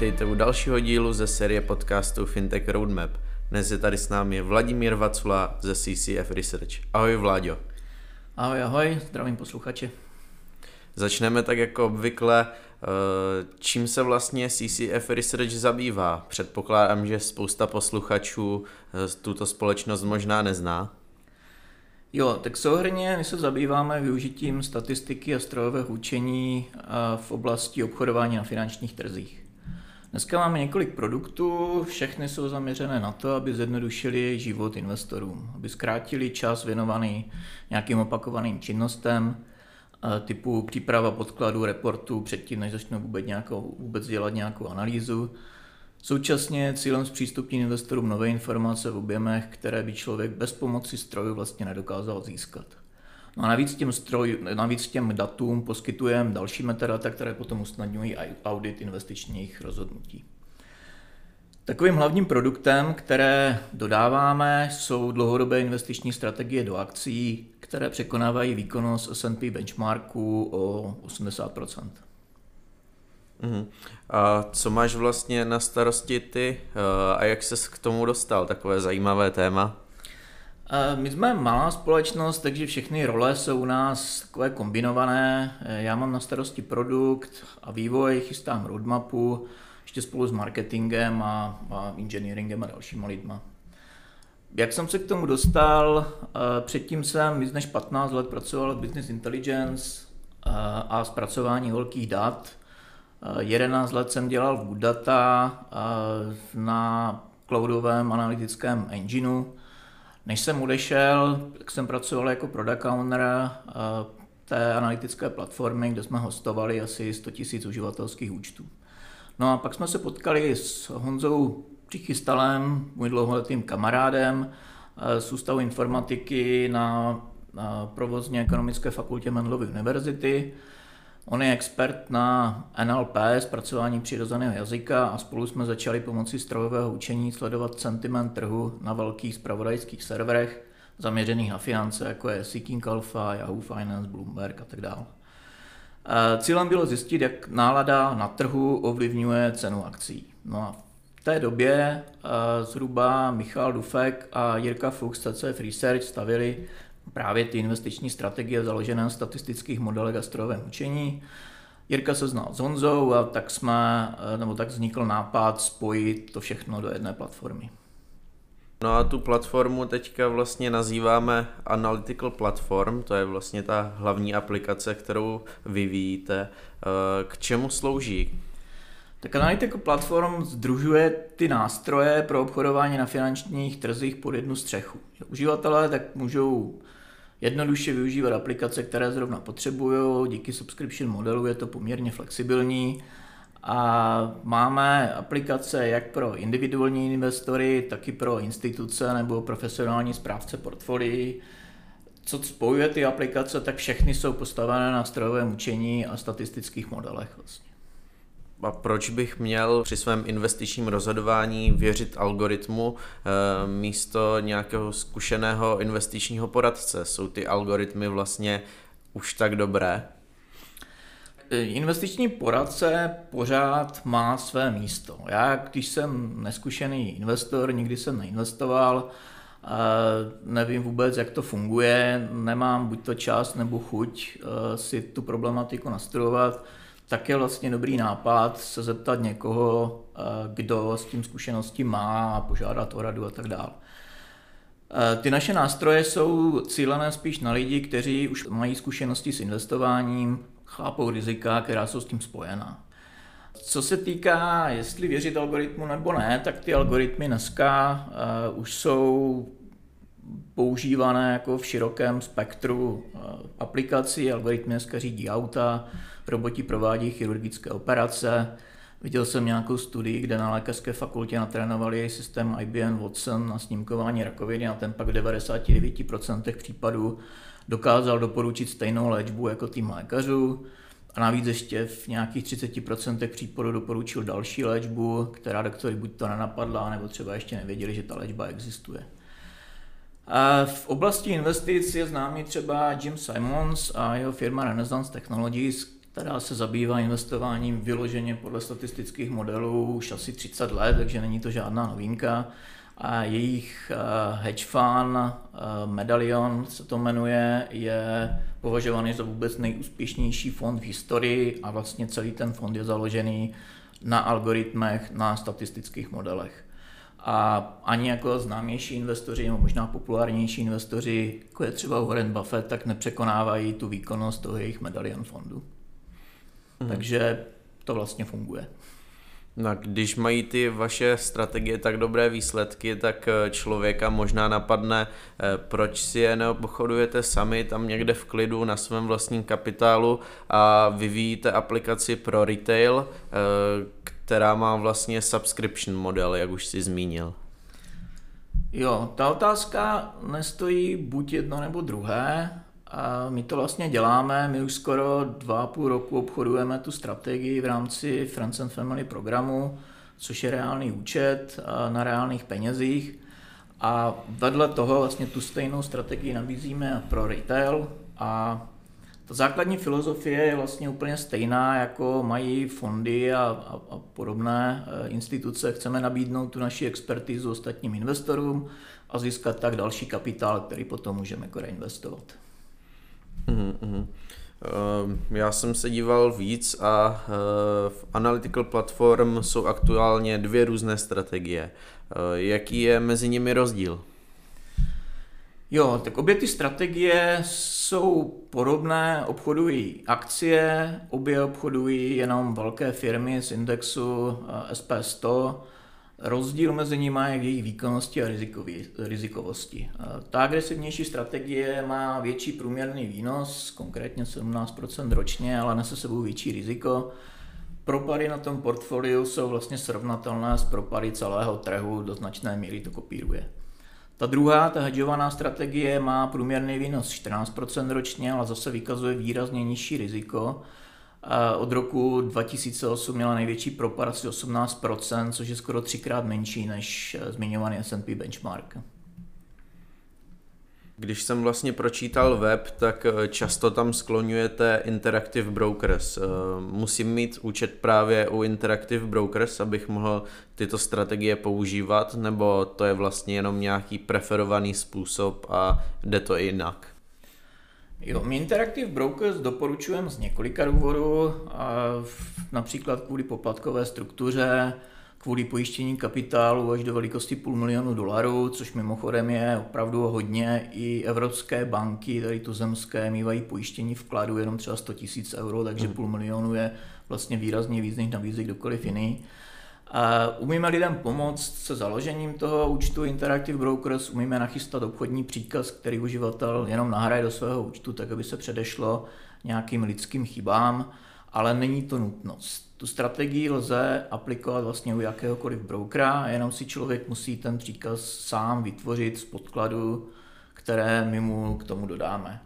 Vítejte u dalšího dílu ze série podcastu Fintech Roadmap. Dnes je tady s námi Vladimír Vacula ze CCF Research. Ahoj Vláďo. Ahoj, ahoj, zdravím posluchače. Začneme tak jako obvykle. Eh, čím se vlastně CCF Research zabývá? Předpokládám, že spousta posluchačů eh, tuto společnost možná nezná. Jo, tak souhrně my se zabýváme využitím statistiky a strojového učení eh, v oblasti obchodování na finančních trzích. Dneska máme několik produktů, všechny jsou zaměřené na to, aby zjednodušili život investorům, aby zkrátili čas věnovaný nějakým opakovaným činnostem, eh, typu příprava podkladů, reportů předtím, než začnou vůbec, nějakou, vůbec dělat nějakou analýzu, Současně cílem zpřístupnit investorům nové informace v objemech, které by člověk bez pomoci strojů vlastně nedokázal získat. No a navíc těm, stroj, navíc těm datům poskytujeme další metadata, které potom usnadňují audit investičních rozhodnutí. Takovým hlavním produktem, které dodáváme, jsou dlouhodobé investiční strategie do akcí, které překonávají výkonnost S&P benchmarku o 80 Uh-huh. A co máš vlastně na starosti ty eh, a jak ses k tomu dostal? Takové zajímavé téma. Eh, my jsme malá společnost, takže všechny role jsou u nás takové kombinované. Eh, já mám na starosti produkt a vývoj, chystám roadmapu, ještě spolu s marketingem a, a engineeringem a dalšíma lidma. Jak jsem se k tomu dostal? Předtím jsem víc než 15 let pracoval v Business Intelligence a zpracování velkých dat 11 let jsem dělal v Budata na cloudovém analytickém engineu. Než jsem odešel, tak jsem pracoval jako product owner té analytické platformy, kde jsme hostovali asi 100 000 uživatelských účtů. No a pak jsme se potkali s Honzou Přichystalem, můj dlouholetým kamarádem z Ústavu informatiky na, na provozně ekonomické fakultě Menlovy univerzity. On je expert na NLP, zpracování přirozeného jazyka a spolu jsme začali pomocí strojového učení sledovat sentiment trhu na velkých spravodajských serverech zaměřených na finance, jako je Seeking Alpha, Yahoo Finance, Bloomberg a tak dále. Cílem bylo zjistit, jak nálada na trhu ovlivňuje cenu akcí. No a v té době zhruba Michal Dufek a Jirka Fuchs CCF Research stavili právě ty investiční strategie založené na statistických modelech a strojovém učení. Jirka se znal s Honzou a tak jsme, nebo tak vznikl nápad spojit to všechno do jedné platformy. No a tu platformu teďka vlastně nazýváme Analytical Platform, to je vlastně ta hlavní aplikace, kterou vyvíjíte. Eh, k čemu slouží? Tak Analytical Platform združuje ty nástroje pro obchodování na finančních trzích pod jednu střechu. Uživatelé tak můžou jednoduše využívat aplikace, které zrovna potřebují. Díky subscription modelu je to poměrně flexibilní. A máme aplikace jak pro individuální investory, tak i pro instituce nebo profesionální správce portfolií. Co spojuje ty aplikace, tak všechny jsou postavené na strojovém učení a statistických modelech vlastně a proč bych měl při svém investičním rozhodování věřit algoritmu e, místo nějakého zkušeného investičního poradce? Jsou ty algoritmy vlastně už tak dobré? Investiční poradce pořád má své místo. Já, když jsem neskušený investor, nikdy jsem neinvestoval, eh, nevím vůbec, jak to funguje, nemám buď to čas nebo chuť eh, si tu problematiku nastudovat, tak je vlastně dobrý nápad se zeptat někoho, eh, kdo s tím zkušenosti má a požádat o radu a tak dále. Eh, ty naše nástroje jsou cílené spíš na lidi, kteří už mají zkušenosti s investováním, chápou rizika, která jsou s tím spojená. Co se týká, jestli věřit algoritmu nebo ne, tak ty algoritmy dneska uh, už jsou používané jako v širokém spektru uh, aplikací. Algoritmy dneska řídí auta, roboti provádí chirurgické operace. Viděl jsem nějakou studii, kde na lékařské fakultě natrénovali systém IBM Watson na snímkování rakoviny a ten pak v 99% případů dokázal doporučit stejnou léčbu jako tým lékařů. A navíc ještě v nějakých 30% případů doporučil další léčbu, která doktory buď to nenapadla, nebo třeba ještě nevěděli, že ta léčba existuje. V oblasti investic je známý třeba Jim Simons a jeho firma Renaissance Technologies, která se zabývá investováním vyloženě podle statistických modelů už asi 30 let, takže není to žádná novinka. A jejich hedge fund, Medallion se to jmenuje, je považovaný za vůbec nejúspěšnější fond v historii a vlastně celý ten fond je založený na algoritmech, na statistických modelech. A ani jako známější investoři, nebo možná populárnější investoři, jako je třeba Warren Buffett, tak nepřekonávají tu výkonnost toho jejich medalion fondu. Mm. Takže to vlastně funguje. No, když mají ty vaše strategie tak dobré výsledky, tak eh, člověka možná napadne, eh, proč si je neobchodujete sami tam někde v klidu na svém vlastním kapitálu a vyvíjíte aplikaci pro retail, eh, která má vlastně subscription model, jak už si zmínil. Jo, ta otázka nestojí buď jedno nebo druhé. A my to vlastně děláme, my už skoro dva a půl roku obchodujeme tu strategii v rámci Friends and Family programu, což je reálný účet na reálných penězích. A vedle toho vlastně tu stejnou strategii nabízíme pro retail a ta základní filozofie je vlastně úplně stejná, jako mají fondy a, a, a podobné e, instituce. Chceme nabídnout tu naši expertizu ostatním investorům a získat tak další kapitál, který potom můžeme jako reinvestovat. Mm-hmm. Já jsem se díval víc a e, v Analytical Platform jsou aktuálně dvě různé strategie. E, jaký je mezi nimi rozdíl? Jo, tak obě ty strategie jsou podobné, obchodují akcie, obě obchodují jenom velké firmy z indexu SP100, Rozdíl mezi nimi je v jejich výkonnosti a rizikovosti. Ta agresivnější strategie má větší průměrný výnos, konkrétně 17% ročně, ale nese sebou větší riziko. Propady na tom portfoliu jsou vlastně srovnatelné s propady celého trhu, do značné míry to kopíruje. Ta druhá, ta hedžovaná strategie, má průměrný výnos 14% ročně, ale zase vykazuje výrazně nižší riziko od roku 2008 měla největší propad asi 18%, což je skoro třikrát menší než zmiňovaný S&P benchmark. Když jsem vlastně pročítal web, tak eh, často tam skloňujete Interactive Brokers. Eh, musím mít účet právě u Interactive Brokers, abych mohl tyto strategie používat, nebo to je vlastně jenom nějaký preferovaný způsob a jde to i jinak? Jo, my Interactive Brokers doporučujeme z několika důvodů, například kvůli poplatkové struktuře, kvůli pojištění kapitálu až do velikosti půl milionu dolarů, což mimochodem je opravdu hodně. I evropské banky, tady tu zemské, mývají pojištění vkladu jenom třeba 100 000 euro, takže hmm. půl milionu je vlastně výrazně víc, než nabízí kdokoliv jiný. A umíme lidem pomoct se založením toho účtu Interactive Brokers, umíme nachystat obchodní příkaz, který uživatel jenom nahraje do svého účtu, tak aby se předešlo nějakým lidským chybám, ale není to nutnost. Tu strategii lze aplikovat vlastně u jakéhokoliv brokera, jenom si člověk musí ten příkaz sám vytvořit z podkladu, které my mu k tomu dodáme.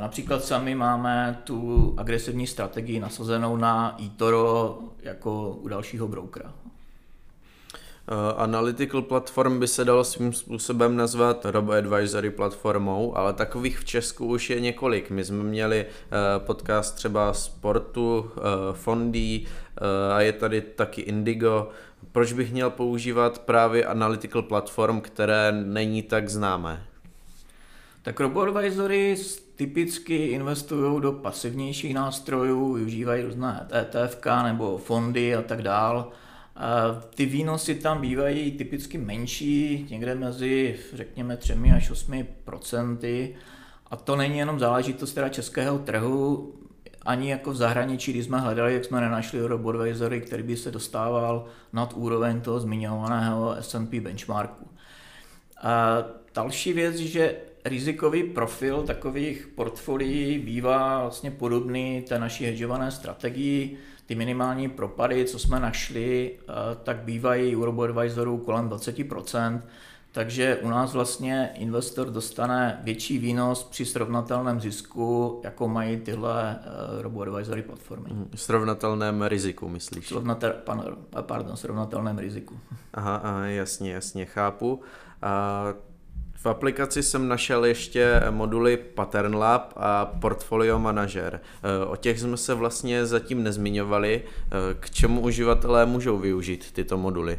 Například sami máme tu agresivní strategii nasazenou na eToro jako u dalšího brokera. Uh, Analytical platform by se dalo svým způsobem nazvat robo-advisory platformou, ale takových v Česku už je několik. My jsme měli uh, podcast třeba Sportu, uh, Fondy a je tady taky Indigo. Proč bych měl používat právě Analytical platform, které není tak známé? Tak robo-advisory typicky investují do pasivnějších nástrojů, využívají různé ETF nebo fondy a tak Ty výnosy tam bývají typicky menší, někde mezi, řekněme, 3 až 8 procenty. A to není jenom záležitost teda českého trhu, ani jako v zahraničí, když jsme hledali, jak jsme nenašli robodvisory, který by se dostával nad úroveň toho zmiňovaného S&P benchmarku. A další věc, že rizikový profil takových portfolií bývá vlastně podobný té naší hedžované strategii. Ty minimální propady, co jsme našli, eh, tak bývají u robo-advisorů kolem 20%, takže u nás vlastně investor dostane větší výnos při srovnatelném zisku, jako mají tyhle eh, robo-advisory platformy. Mhm, srovnatelném riziku, myslíš? Srovnatel, pan, pardon, srovnatelném riziku. Aha, aha, jasně, jasně, chápu. A V aplikaci jsem našel ještě moduly Pattern Lab a Portfolio Manager. Eh, o těch jsme se vlastně zatím nezmiňovali. Eh, k čemu uživatelé můžou využít tyto moduly?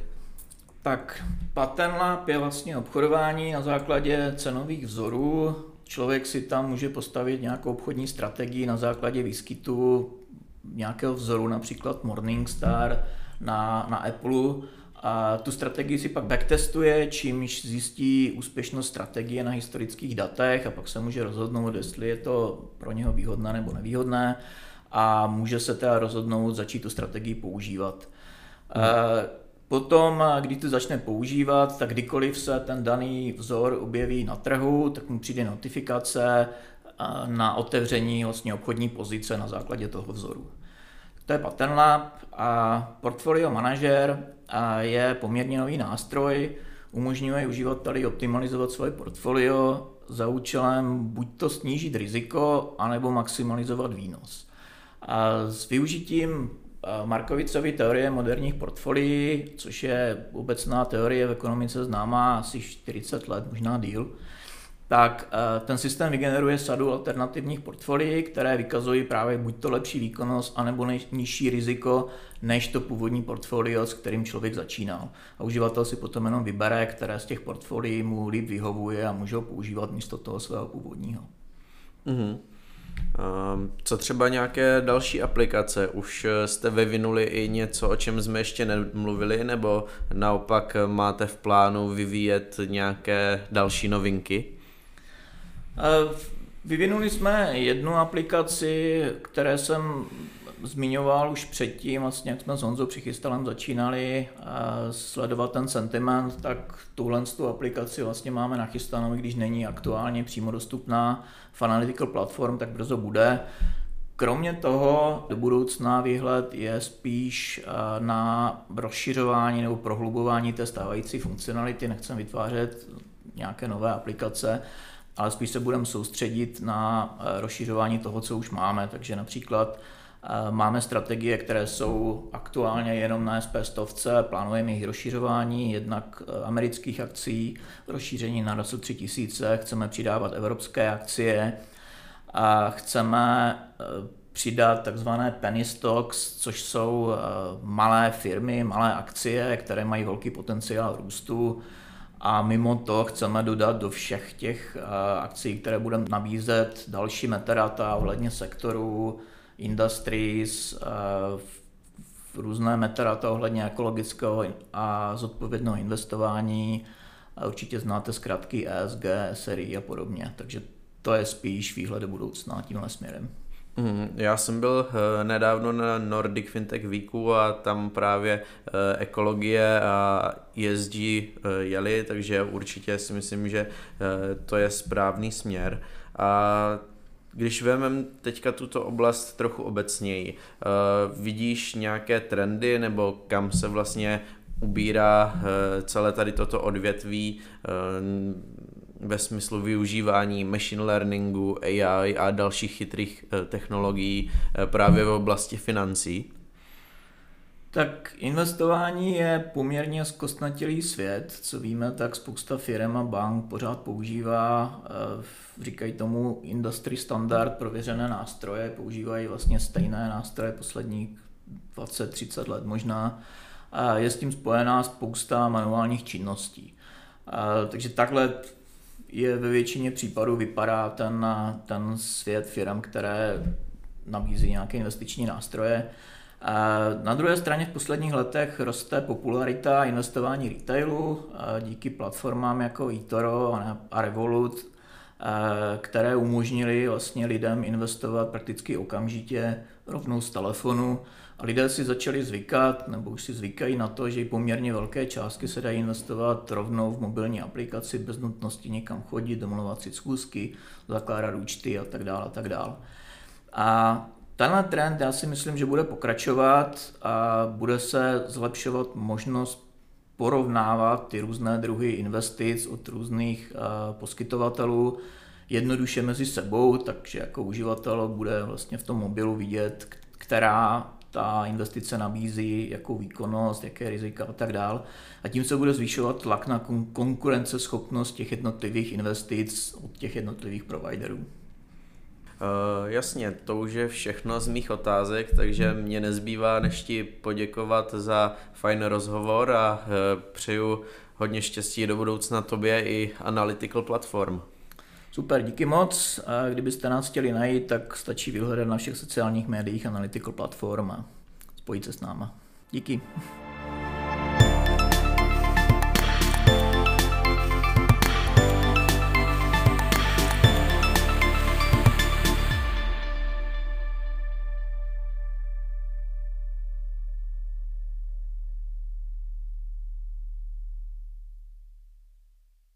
Tak Pattern Lab je vlastně obchodování na základě cenových vzorů. Člověk si tam může postavit nějakou obchodní strategii na základě výskytu nějakého vzoru, například Morningstar na, na Apple a tu strategii si pak backtestuje, čímž zjistí úspěšnost strategie na historických datech a pak se může rozhodnout, jestli je to pro něho výhodné nebo nevýhodné a může se teda rozhodnout začít tu strategii používat. Hmm. Potom, když to začne používat, tak kdykoliv se ten daný vzor objeví na trhu, tak mu přijde notifikace na otevření vlastně obchodní pozice na základě toho vzoru. To je Pattern Lab a Portfolio Manager je poměrně nový nástroj, umožňuje uživateli optimalizovat svoje portfolio za účelem buď to snížit riziko, anebo maximalizovat výnos. A s využitím Markovicovy teorie moderních portfolií, což je obecná teorie v ekonomice známá asi 40 let, možná díl, tak eh, ten systém vygeneruje sadu alternativních portfolií, které vykazují právě buď to lepší výkonnost, anebo nižší riziko než to původní portfolio, s kterým člověk začínal. A uživatel si potom jenom vybere, které z těch portfolií mu líp vyhovuje a může ho používat místo toho svého původního. Mm-hmm. Co třeba nějaké další aplikace? Už eh, jste vyvinuli i něco, o čem jsme ještě nemluvili, nebo naopak máte v plánu vyvíjet nějaké další novinky? Vyvinuli jsme jednu aplikaci, které jsem zmiňoval už předtím, vlastně jak jsme s Honzou Přichystalem začínali sledovat ten sentiment, tak tuhle tu aplikaci vlastně máme nachystanou, když není aktuálně přímo dostupná v Analytical Platform, tak brzo bude. Kromě toho do budoucna výhled je spíš na rozšiřování nebo prohlubování té stávající funkcionality. Nechcem vytvářet nějaké nové aplikace, ale spíš se budeme soustředit na eh, rozšiřování toho, co už máme. Takže například eh, máme strategie, které jsou aktuálně jenom na SP stovce, plánujeme jejich rozšiřování, jednak eh, amerických akcí, rozšíření na RSO 3000, chceme přidávat evropské akcie a chceme přidat takzvané penny stocks, což jsou malé firmy, malé akcie, které mají velký potenciál růstu a mimo to chceme dodat do všech těch eh, akcí, které budeme nabízet, další meterata ohledně sektorů, industries, eh, různé meterata ohledně ekologického a zodpovědného investování. A určitě znáte zkrátky ESG, SRI a podobně. Takže to je spíš výhled do budoucna tímhle směrem. Mm, já jsem byl uh, nedávno na Nordic Fintech Weeku a tam právě uh, ekologie a ESG uh, jeli, takže určitě si myslím, že to je správný směr. A když vezmeme teďka tuto oblast trochu obecněji, vidíš nějaké trendy nebo kam se vlastně ubírá celé tady toto odvětví? Ve smyslu využívání machine learningu, AI a dalších chytrých eh, technologií eh, právě v oblasti financí? Tak investování je poměrně zkostnatělý svět, co víme, tak spousta firm a bank pořád používá, eh, říkají tomu industry standard, prověřené nástroje, používají vlastně stejné nástroje posledních 20-30 let možná. A je s tím spojená spousta manuálních činností. Takže takhle je ve většině případů vypadá ten, ten svět firm, které nabízí nějaké investiční nástroje. Na druhé straně v posledních letech roste popularita investování retailu díky platformám jako eToro a Revolut, které umožnili vlastně lidem investovat prakticky okamžitě rovnou z telefonu a lidé si začali zvykat, nebo už si zvykají na to, že i poměrně velké částky se dají investovat rovnou v mobilní aplikaci bez nutnosti někam chodit, domluvat si schůzky, zakládat účty a tak dále a tak dále. A tenhle trend já si myslím, že bude pokračovat a bude se zlepšovat možnost porovnávat ty různé druhy investic od různých uh, poskytovatelů jednoduše mezi sebou, takže jako uživatel bude vlastně v tom mobilu vidět, která ta investice nabízí, jakou výkonnost, jaké rizika a tak dál. A tím se bude zvyšovat tlak na konkurenceschopnost těch jednotlivých investic od těch jednotlivých providerů. Uh, jasně, to už je všechno z mých otázek, takže mě nezbývá než ti poděkovat za fajn rozhovor a uh, přeju hodně štěstí do budoucna tobě i Analytical Platform. Super, díky moc. Kdybyste nás chtěli najít, tak stačí vyhledat na všech sociálních médiích Analytical Platform a spojit se s náma. Díky.